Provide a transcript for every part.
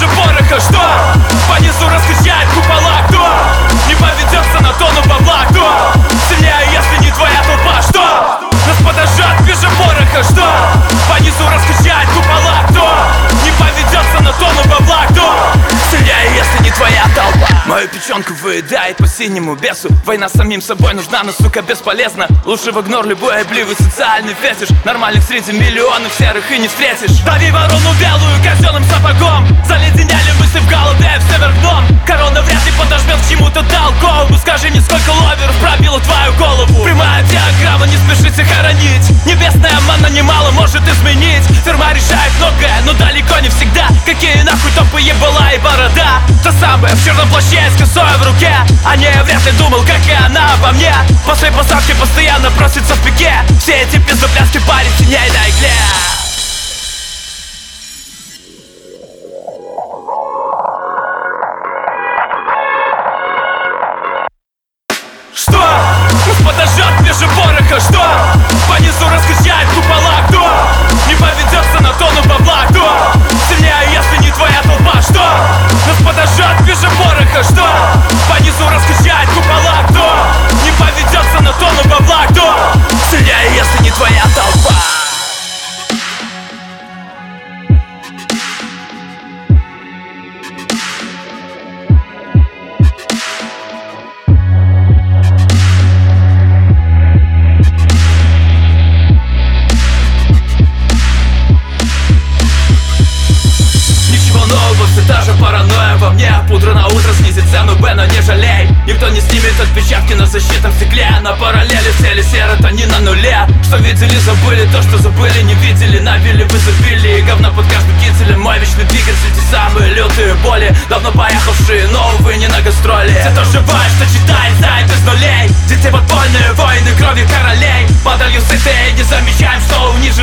свежий пороха Что? По низу раскачает купола Мою печенку выедает по синему бесу. Война самим собой нужна, но, сука, бесполезна. Лучше в игнор любой обливый социальный фетиш. Нормальных среди миллионов серых и не встретишь. Дави ворону белую казенным сапогом. Заледеняли мысли в голове, решает многое, но далеко не всегда Какие нахуй топы ебала и борода Та самая в черном плаще с косой в руке О ней я вряд ли думал, как и она обо мне После посадки постоянно просится в пике Все эти пиздопляски парень синей на игле Что? Подожжет свежий пороха Что? По низу раскачает купола? Не поведется на тону бабла снизит цену Б, но не жалей. Никто не снимет отпечатки на защитном стекле На параллели сели серотонин на нуле. Что видели, забыли, то, что забыли, не видели Навели в изобилии, говна под каждым кителем Мой вечный двигатель, те самые лютые боли. Давно поехавшие, но, увы, не на гастроли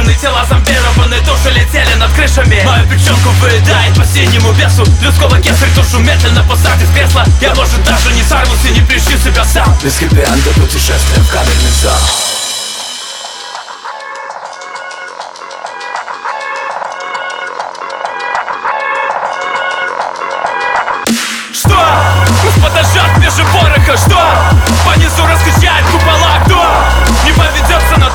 унижены тела Зомбированные души летели над крышами Мою печенку выедает по синему бесу Людского кесарь душу медленно посадит в кресло Я, может, даже не сорвусь и не прищу себя сам Без хэппи-энда путешествие в камерный зал Что? Подожжет свежий пороха Что? По низу раскачает купола Кто? Не поведется на?